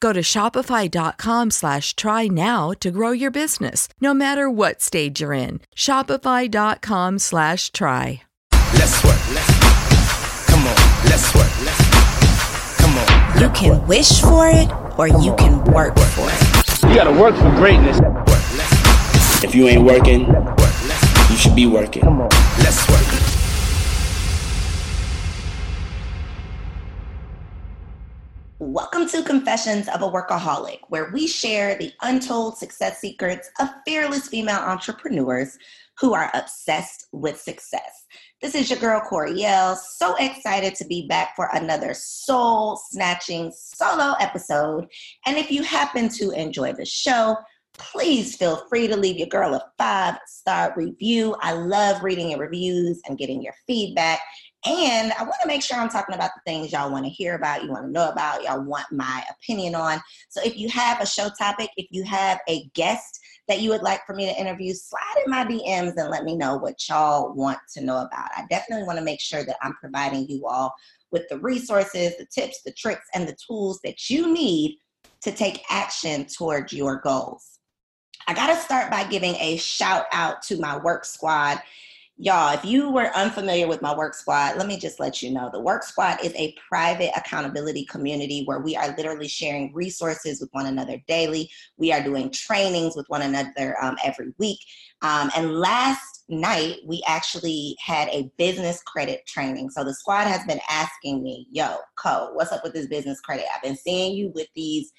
Go to shopify.com slash try now to grow your business, no matter what stage you're in. Shopify.com slash try. Let's work. Let's come on. Let's work. Let's come on. You can wish for it or you can work for it. You gotta work for greatness. If you ain't working, you should be working. Let's work. Welcome to Confessions of a Workaholic, where we share the untold success secrets of fearless female entrepreneurs who are obsessed with success. This is your girl Coriel. So excited to be back for another soul snatching solo episode. And if you happen to enjoy the show, please feel free to leave your girl a five star review. I love reading your reviews and getting your feedback. And I want to make sure I'm talking about the things y'all want to hear about, you want to know about, y'all want my opinion on. So if you have a show topic, if you have a guest that you would like for me to interview, slide in my DMs and let me know what y'all want to know about. I definitely want to make sure that I'm providing you all with the resources, the tips, the tricks, and the tools that you need to take action towards your goals. I got to start by giving a shout out to my work squad Y'all, if you were unfamiliar with my work squad, let me just let you know. The work squad is a private accountability community where we are literally sharing resources with one another daily. We are doing trainings with one another um, every week. Um, and last night, we actually had a business credit training. So the squad has been asking me, yo, Co, what's up with this business credit? I've been seeing you with these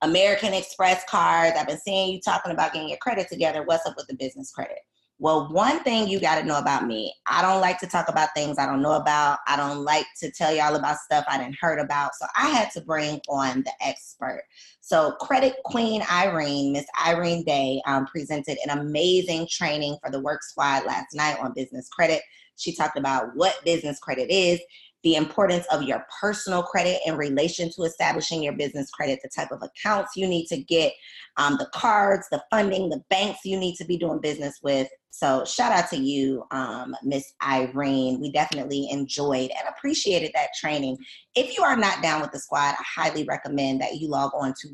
American Express cards. I've been seeing you talking about getting your credit together. What's up with the business credit? Well, one thing you got to know about me, I don't like to talk about things I don't know about. I don't like to tell y'all about stuff I didn't heard about. So I had to bring on the expert. So Credit Queen Irene, Miss Irene Day, um, presented an amazing training for the work squad last night on business credit. She talked about what business credit is, the importance of your personal credit in relation to establishing your business credit, the type of accounts you need to get, um, the cards, the funding, the banks you need to be doing business with. So, shout out to you, um, Miss Irene. We definitely enjoyed and appreciated that training. If you are not down with the squad, I highly recommend that you log on to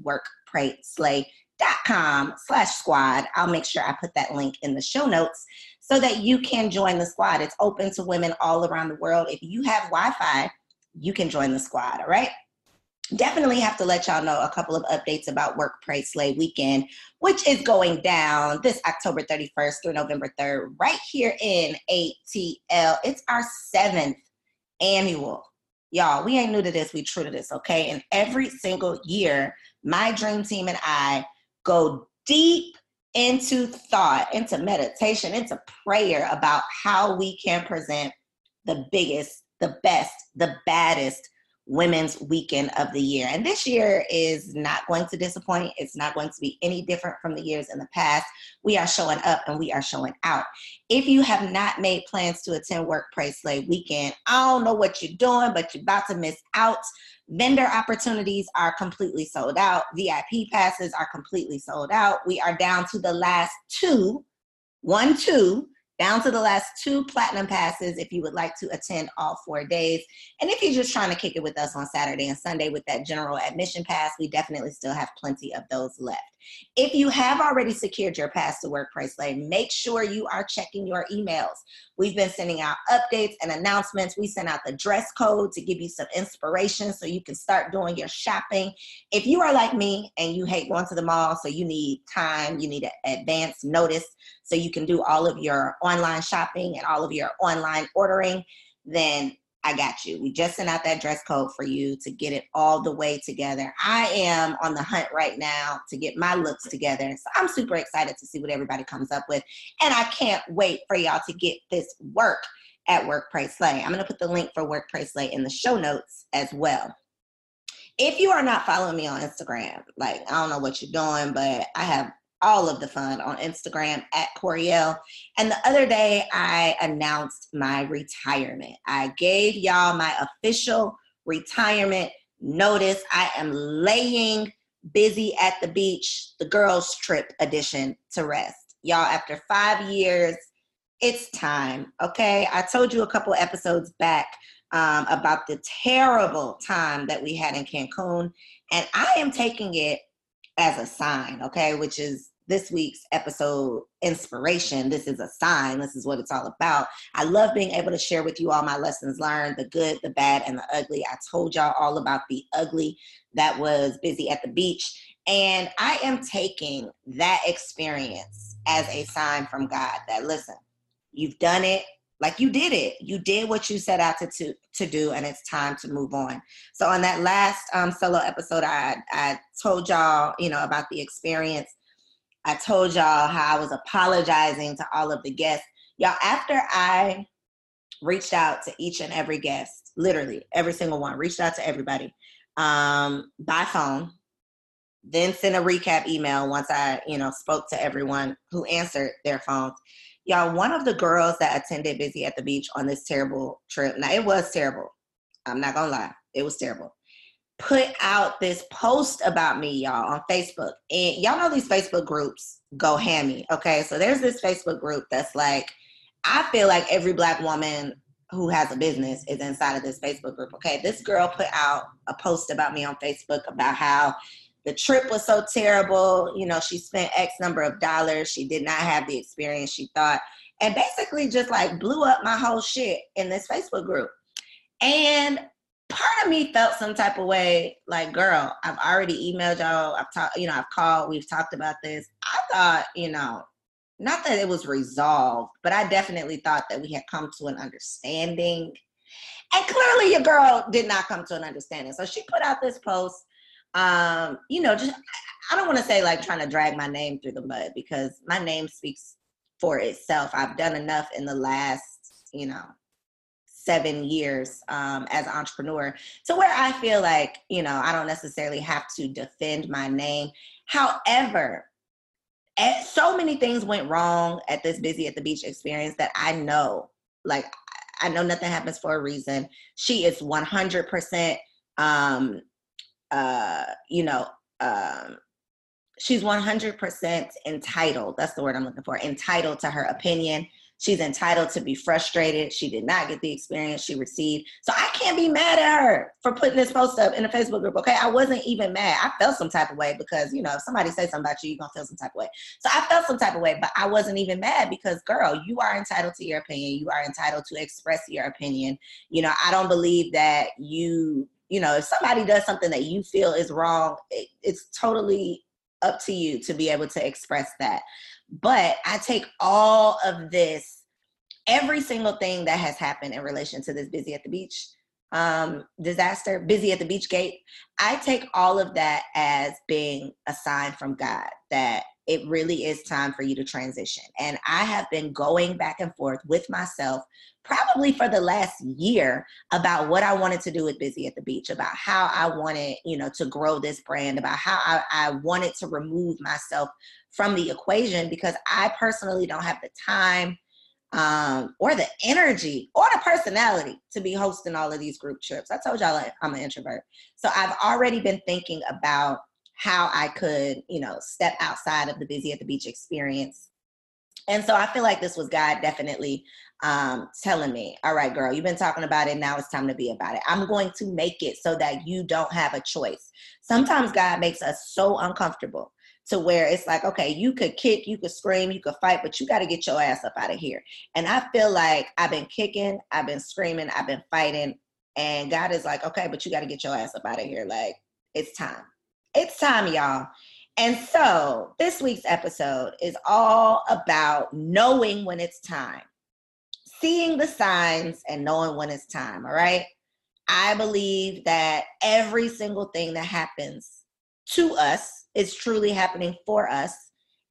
workprayslay.com slash squad. I'll make sure I put that link in the show notes so that you can join the squad. It's open to women all around the world. If you have Wi Fi, you can join the squad, all right? Definitely have to let y'all know a couple of updates about Work Pray Slay Weekend, which is going down this October 31st through November 3rd, right here in ATL. It's our seventh annual. Y'all, we ain't new to this, we true to this, okay? And every single year, my dream team and I go deep into thought, into meditation, into prayer about how we can present the biggest the best, the baddest women's weekend of the year. And this year is not going to disappoint. It's not going to be any different from the years in the past. We are showing up and we are showing out. If you have not made plans to attend Work Pray Slay weekend, I don't know what you're doing, but you're about to miss out. Vendor opportunities are completely sold out. VIP passes are completely sold out. We are down to the last two, one, two down to the last two platinum passes if you would like to attend all four days. And if you're just trying to kick it with us on Saturday and Sunday with that general admission pass, we definitely still have plenty of those left. If you have already secured your pass to Work Pray Slay, make sure you are checking your emails. We've been sending out updates and announcements. We sent out the dress code to give you some inspiration so you can start doing your shopping. If you are like me and you hate going to the mall, so you need time, you need an advance notice so you can do all of your online shopping and all of your online ordering, then I got you. We just sent out that dress code for you to get it all the way together. I am on the hunt right now to get my looks together. So I'm super excited to see what everybody comes up with. And I can't wait for y'all to get this work at Work Pray Slay. I'm going to put the link for Work Pray Slay in the show notes as well. If you are not following me on Instagram, like I don't know what you're doing, but I have all of the fun on Instagram at Coriel. And the other day, I announced my retirement. I gave y'all my official retirement notice. I am laying busy at the beach, the girls' trip edition to rest. Y'all, after five years, it's time. Okay. I told you a couple episodes back um, about the terrible time that we had in Cancun, and I am taking it as a sign, okay, which is this week's episode inspiration. This is a sign. This is what it's all about. I love being able to share with you all my lessons learned the good, the bad, and the ugly. I told y'all all about the ugly that was busy at the beach. And I am taking that experience as a sign from God that, listen, you've done it like you did it. You did what you set out to, to to do and it's time to move on. So on that last um, solo episode i i told y'all you know about the experience. I told y'all how i was apologizing to all of the guests. Y'all after i reached out to each and every guest literally every single one reached out to everybody um, by phone then sent a recap email once i you know spoke to everyone who answered their phones Y'all, one of the girls that attended Busy at the Beach on this terrible trip, now it was terrible. I'm not gonna lie, it was terrible. Put out this post about me, y'all, on Facebook. And y'all know these Facebook groups go hammy. Okay, so there's this Facebook group that's like, I feel like every black woman who has a business is inside of this Facebook group. Okay, this girl put out a post about me on Facebook about how the trip was so terrible. You know, she spent X number of dollars. She did not have the experience she thought. And basically just like blew up my whole shit in this Facebook group. And part of me felt some type of way like, girl, I've already emailed y'all. I've talked, you know, I've called, we've talked about this. I thought, you know, not that it was resolved, but I definitely thought that we had come to an understanding. And clearly, your girl did not come to an understanding. So she put out this post um, you know, just I don't want to say like trying to drag my name through the mud because my name speaks for itself. I've done enough in the last, you know, seven years um, as an entrepreneur to where I feel like, you know, I don't necessarily have to defend my name. However, so many things went wrong at this busy at the beach experience that I know, like, I know nothing happens for a reason. She is 100% um, uh, you know, um, she's 100% entitled. That's the word I'm looking for. Entitled to her opinion. She's entitled to be frustrated. She did not get the experience she received. So I can't be mad at her for putting this post up in a Facebook group. Okay. I wasn't even mad. I felt some type of way because, you know, if somebody says something about you, you're going to feel some type of way. So I felt some type of way, but I wasn't even mad because, girl, you are entitled to your opinion. You are entitled to express your opinion. You know, I don't believe that you you know if somebody does something that you feel is wrong it, it's totally up to you to be able to express that. But i take all of this every single thing that has happened in relation to this busy at the beach um, disaster busy at the beach gate i take all of that as being a sign from god that it really is time for you to transition. And I have been going back and forth with myself probably for the last year about what I wanted to do with Busy at the Beach, about how I wanted, you know, to grow this brand, about how I, I wanted to remove myself from the equation because I personally don't have the time um, or the energy or the personality to be hosting all of these group trips. I told y'all I'm an introvert. So I've already been thinking about how I could, you know, step outside of the busy at the beach experience. And so I feel like this was God definitely um, telling me, all right, girl, you've been talking about it. Now it's time to be about it. I'm going to make it so that you don't have a choice. Sometimes God makes us so uncomfortable to where it's like, okay, you could kick, you could scream, you could fight, but you got to get your ass up out of here. And I feel like I've been kicking, I've been screaming, I've been fighting. And God is like, okay, but you got to get your ass up out of here. Like, it's time. It's time, y'all. And so this week's episode is all about knowing when it's time, seeing the signs and knowing when it's time. All right. I believe that every single thing that happens to us is truly happening for us,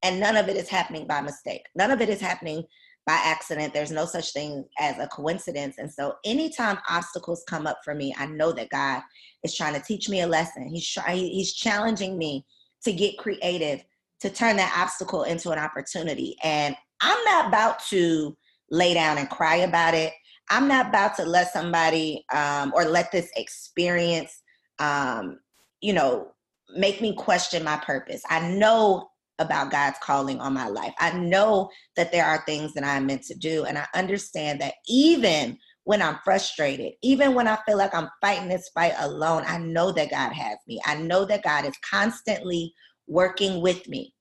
and none of it is happening by mistake. None of it is happening by accident. There's no such thing as a coincidence. And so, anytime obstacles come up for me, I know that God is trying to teach me a lesson. He's trying. He's challenging me to get creative, to turn that obstacle into an opportunity. And I'm not about to lay down and cry about it. I'm not about to let somebody um, or let this experience, um, you know, make me question my purpose. I know about God's calling on my life. I know that there are things that I'm meant to do. And I understand that even when I'm frustrated, even when I feel like I'm fighting this fight alone, I know that God has me. I know that God is constantly working with me,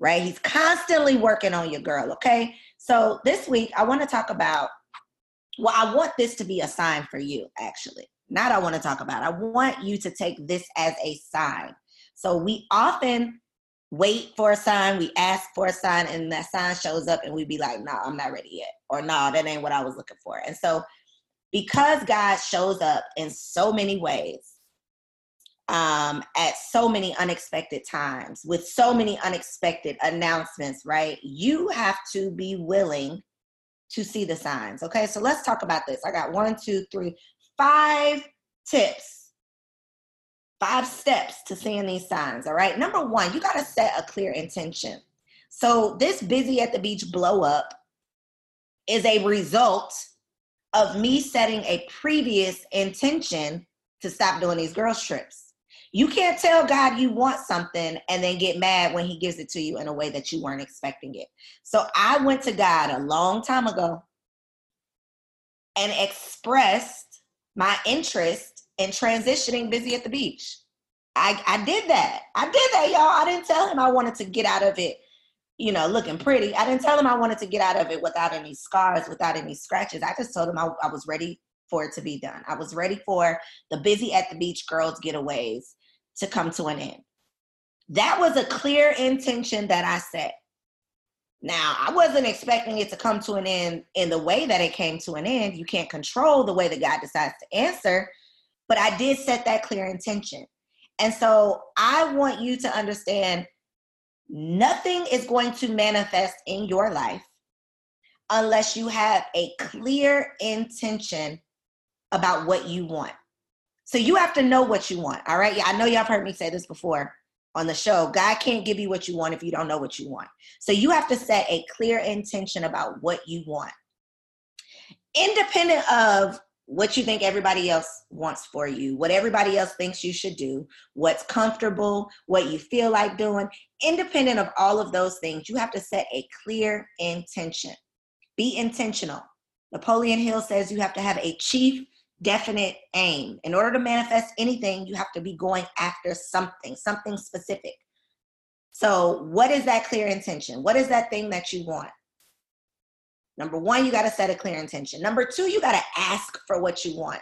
right? He's constantly working on your girl, okay? So this week, I want to talk about, well, I want this to be a sign for you, actually. Not I want to talk about. I want you to take this as a sign. So we often wait for a sign, we ask for a sign, and that sign shows up, and we'd be like, "No, nah, I'm not ready yet," or "No, nah, that ain't what I was looking for." And so, because God shows up in so many ways, um, at so many unexpected times, with so many unexpected announcements, right? You have to be willing to see the signs. Okay, so let's talk about this. I got one, two, three, five tips, five steps to seeing these signs. All right. Number one, you got to set a clear intention. So, this busy at the beach blow up is a result of me setting a previous intention to stop doing these girls' trips. You can't tell God you want something and then get mad when He gives it to you in a way that you weren't expecting it. So I went to God a long time ago and expressed my interest in transitioning busy at the beach. I, I did that. I did that, y'all. I didn't tell him I wanted to get out of it, you know, looking pretty. I didn't tell him I wanted to get out of it without any scars, without any scratches. I just told him I, I was ready for it to be done. I was ready for the busy at the beach girls getaways to come to an end. That was a clear intention that I set. Now, I wasn't expecting it to come to an end in the way that it came to an end. You can't control the way that God decides to answer, but I did set that clear intention. And so I want you to understand nothing is going to manifest in your life unless you have a clear intention about what you want. So you have to know what you want. All right. Yeah, I know y'all have heard me say this before on the show, God can't give you what you want if you don't know what you want. So you have to set a clear intention about what you want. Independent of what you think everybody else wants for you, what everybody else thinks you should do, what's comfortable, what you feel like doing, independent of all of those things, you have to set a clear intention. Be intentional. Napoleon Hill says you have to have a chief definite aim. In order to manifest anything, you have to be going after something, something specific. So, what is that clear intention? What is that thing that you want? Number one, you got to set a clear intention. Number two, you got to ask for what you want.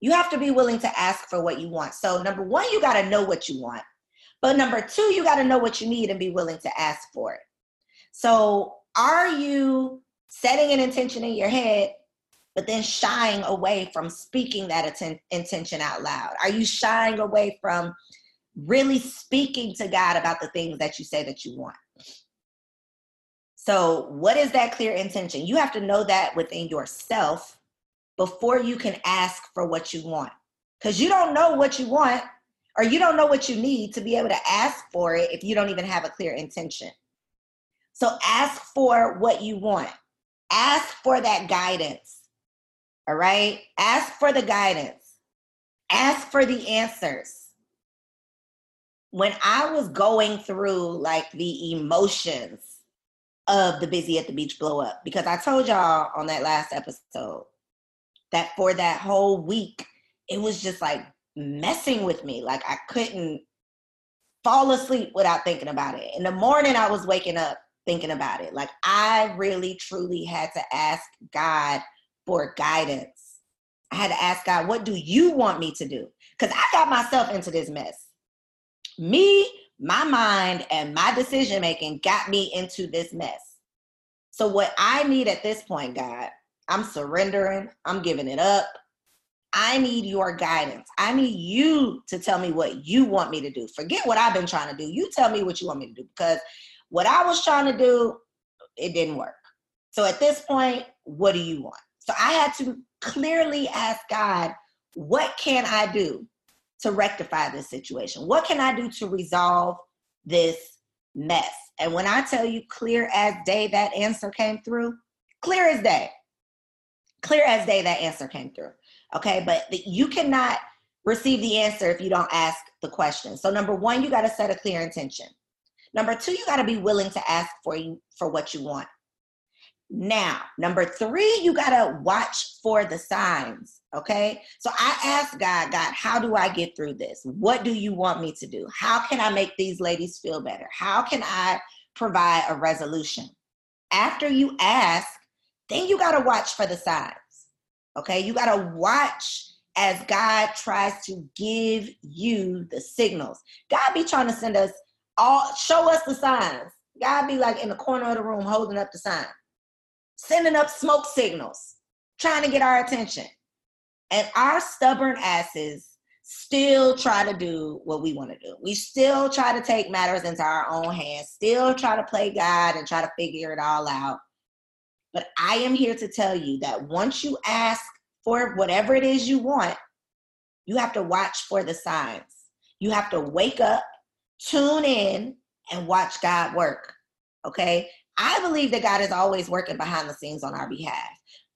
You have to be willing to ask for what you want. So, number one, you got to know what you want. But number two, you got to know what you need and be willing to ask for it. So, are you setting an intention in your head but then shying away from speaking that atten- intention out loud? Are you shying away from really speaking to God about the things that you say that you want. So, what is that clear intention? You have to know that within yourself before you can ask for what you want. Because you don't know what you want or you don't know what you need to be able to ask for it if you don't even have a clear intention. So, ask for what you want, ask for that guidance. All right? Ask for the guidance, ask for the answers when I was going through like the emotions of the busy at the beach blow up, because I told y'all on that last episode that for that whole week, it was just like messing with me. Like I couldn't fall asleep without thinking about it. In the morning, I was waking up thinking about it. Like I really, truly had to ask God for guidance. I had to ask God, what do you want me to do? Because I got myself into this mess me, my mind, and my decision making got me into this mess. So, what I need at this point, God, I'm surrendering, I'm giving it up. I need your guidance. I need you to tell me what you want me to do. Forget what I've been trying to do. You tell me what you want me to do because what I was trying to do, it didn't work. So at this point, what do you want? So I had to clearly ask God, what can I do to rectify this situation? What can I do to resolve this mess? And when I tell you clear as day, that answer came through, clear as day. Clear as day, that answer came through. Okay, but you cannot receive the answer if you don't ask the question. So number one, you got to set a clear intention. Number two, you got to be willing to ask for you for what you want. Now, number three, you got to watch for the signs. Okay. So I asked God, God, how do I get through this? What do you want me to do? How can I make these ladies feel better? How can I provide a resolution? After you ask, then you got to watch for the signs. Okay. You got to watch as God tries to give you the signals. God be trying to send us all, show us the signs. God be like in the corner of the room holding up the sign sending up smoke signals, trying to get our attention. And our stubborn asses still try to do what we want to do. We still try to take matters into our own hands, still try to play God and try to figure it all out. But I am here to tell you that once you ask for whatever it is you want, you have to watch for the signs. You have to wake up, tune in, and watch God work. Okay? I believe that God is always working behind the scenes on our behalf.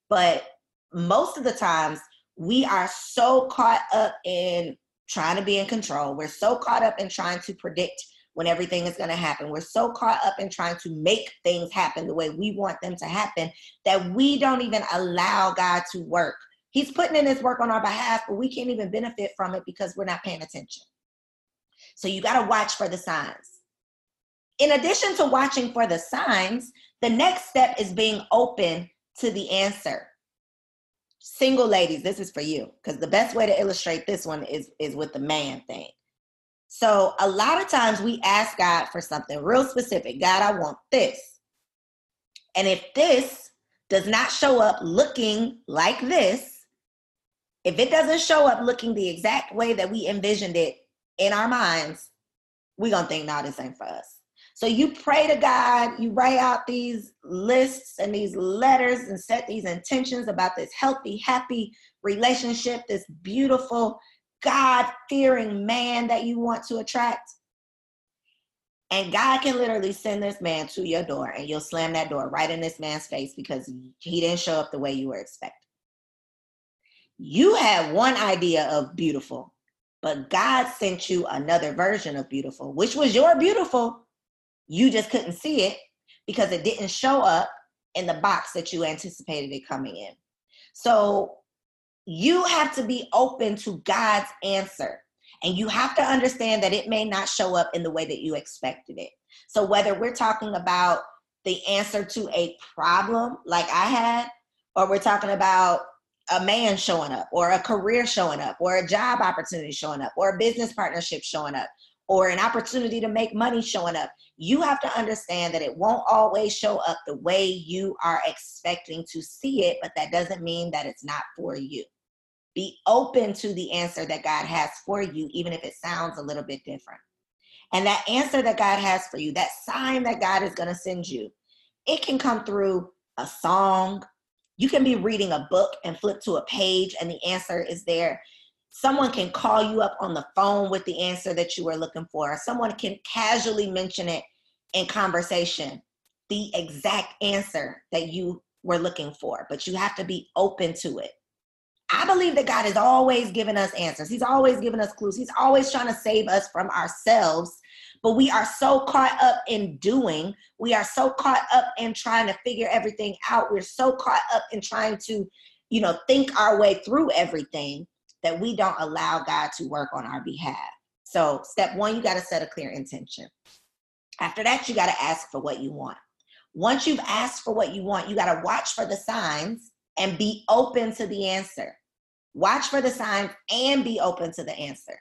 But most of the times, we are so caught up in trying to be in control. We're so caught up in trying to predict when everything is going to happen. We're so caught up in trying to make things happen the way we want them to happen that we don't even allow God to work. He's putting in his work on our behalf, but we can't even benefit from it because we're not paying attention. So you got to watch for the signs. In addition to watching for the signs, the next step is being open to the answer. Single ladies, this is for you because the best way to illustrate this one is, is with the man thing. So, a lot of times we ask God for something real specific God, I want this. And if this does not show up looking like this, if it doesn't show up looking the exact way that we envisioned it in our minds, we're to think, no, this ain't for us. So you pray to God, you write out these lists and these letters and set these intentions about this healthy, happy relationship, this beautiful, God fearing man that you want to attract. And God can literally send this man to your door and you'll slam that door right in this man's face because he didn't show up the way you were expecting. You had one idea of beautiful, but God sent you another version of beautiful, which was your beautiful, you just couldn't see it because it didn't show up in the box that you anticipated it coming in. So you have to be open to God's answer. And you have to understand that it may not show up in the way that you expected it. So, whether we're talking about the answer to a problem like I had, or we're talking about a man showing up, or a career showing up, or a job opportunity showing up, or a business partnership showing up, or an opportunity to make money showing up, you have to understand that it won't always show up the way you are expecting to see it, but that doesn't mean that it's not for you. Be open to the answer that God has for you, even if it sounds a little bit different. And that answer that God has for you, that sign that God is going to send you, it can come through a song. You can be reading a book and flip to a page, and the answer is there. Someone can call you up on the phone with the answer that you were looking for. Someone can casually mention it in conversation, the exact answer that you were looking for, but you have to be open to it. I believe that God is always giving us answers. He's always giving us clues. He's always trying to save us from ourselves. But we are so caught up in doing, we are so caught up in trying to figure everything out. We're so caught up in trying to, you know, think our way through everything that we don't allow God to work on our behalf. So, step one, you got to set a clear intention. After that, you got to ask for what you want. Once you've asked for what you want, you got to watch for the signs and be open to the answer. Watch for the signs and be open to the answer.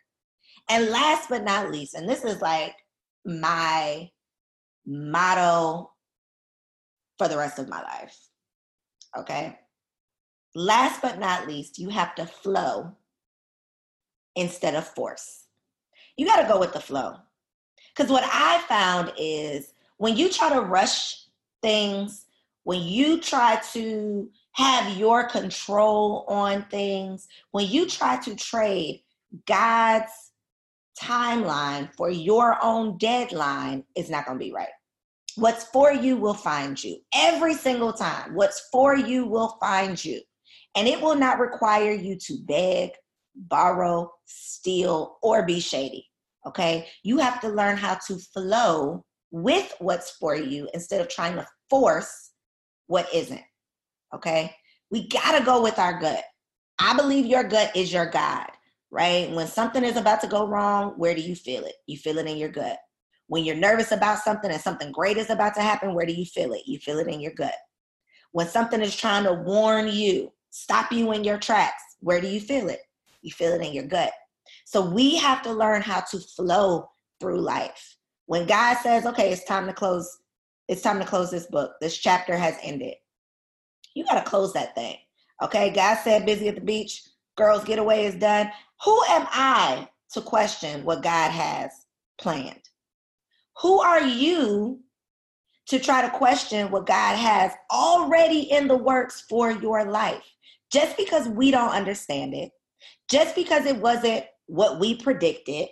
And last but not least, and this is like my motto for the rest of my life. Okay. Last but not least, you have to flow instead of force. You got to go with the flow. Because what I found is when you try to rush things, when you try to have your control on things, when you try to trade God's timeline for your own deadline, it's not going to be right. What's for you will find you every single time. What's for you will find you. And it will not require you to beg, borrow, steal, or be shady. Okay. You have to learn how to flow with what's for you instead of trying to force what isn't. Okay. We got to go with our gut. I believe your gut is your guide, right? When something is about to go wrong, where do you feel it? You feel it in your gut. When you're nervous about something and something great is about to happen, where do you feel it? You feel it in your gut. When something is trying to warn you, stop you in your tracks, where do you feel it? You feel it in your gut. So we have to learn how to flow through life. When God says, okay, it's time to close, it's time to close this book. This chapter has ended you got to close that thing. Okay, God said busy at the beach, girls getaway is done. Who am I to question what God has planned? Who are you to try to question what God has already in the works for your life? Just because we don't understand it, just because it wasn't what we predicted,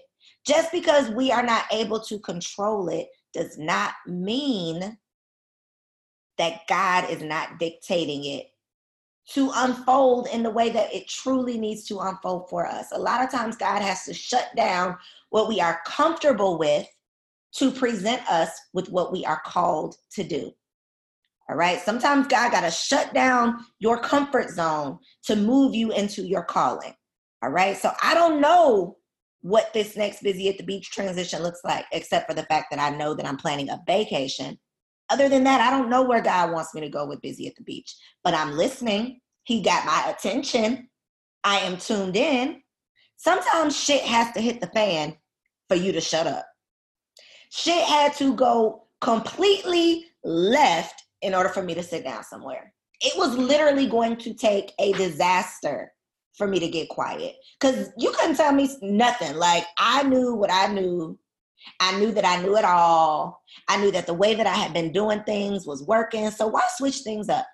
just because we are not able to control it, does not mean that God is not dictating it to unfold in the way that it truly needs to unfold for us. A lot of times, God has to shut down what we are comfortable with to present us with what we are called to do. All right. Sometimes God got to shut down your comfort zone to move you into your calling. All right. So I don't know what this next busy at the beach transition looks like, except for the fact that I know that I'm planning a vacation other than that, I don't know where God wants me to go with Busy at the Beach, but I'm listening. He got my attention. I am tuned in. Sometimes shit has to hit the fan for you to shut up. Shit had to go completely left in order for me to sit down somewhere. It was literally going to take a disaster for me to get quiet because you couldn't tell me nothing. Like I knew what I knew I knew that I knew it all. I knew that the way that I had been doing things was working. So why switch things up?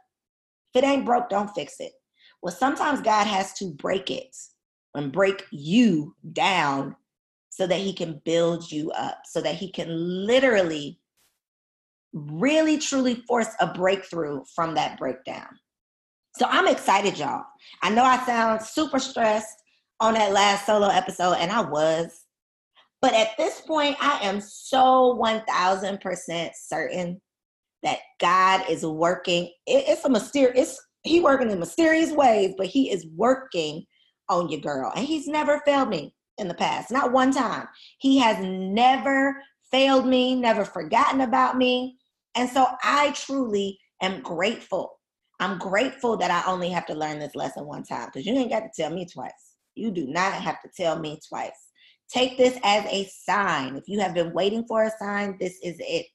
If it ain't broke, don't fix it. Well, sometimes God has to break it and break you down so that he can build you up, so that he can literally, really, truly force a breakthrough from that breakdown. So I'm excited, y'all. I know I sound super stressed on that last solo episode, and I was. But at this point, I am so 1000% certain that God is working. it's a mysterious, he working in mysterious ways, but he is working on your girl. And he's never failed me in the past, not one time. He has never failed me, never forgotten about me. And so I truly am grateful. I'm grateful that I only have to learn this lesson one time because you ain't got to tell me twice. You do not have to tell me twice. Take this as a sign. If you have been waiting for a sign, this is it.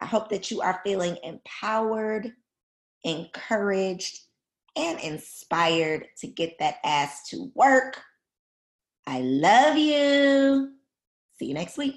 I hope that you are feeling empowered, encouraged, and inspired to get that ass to work. I love you. See you next week.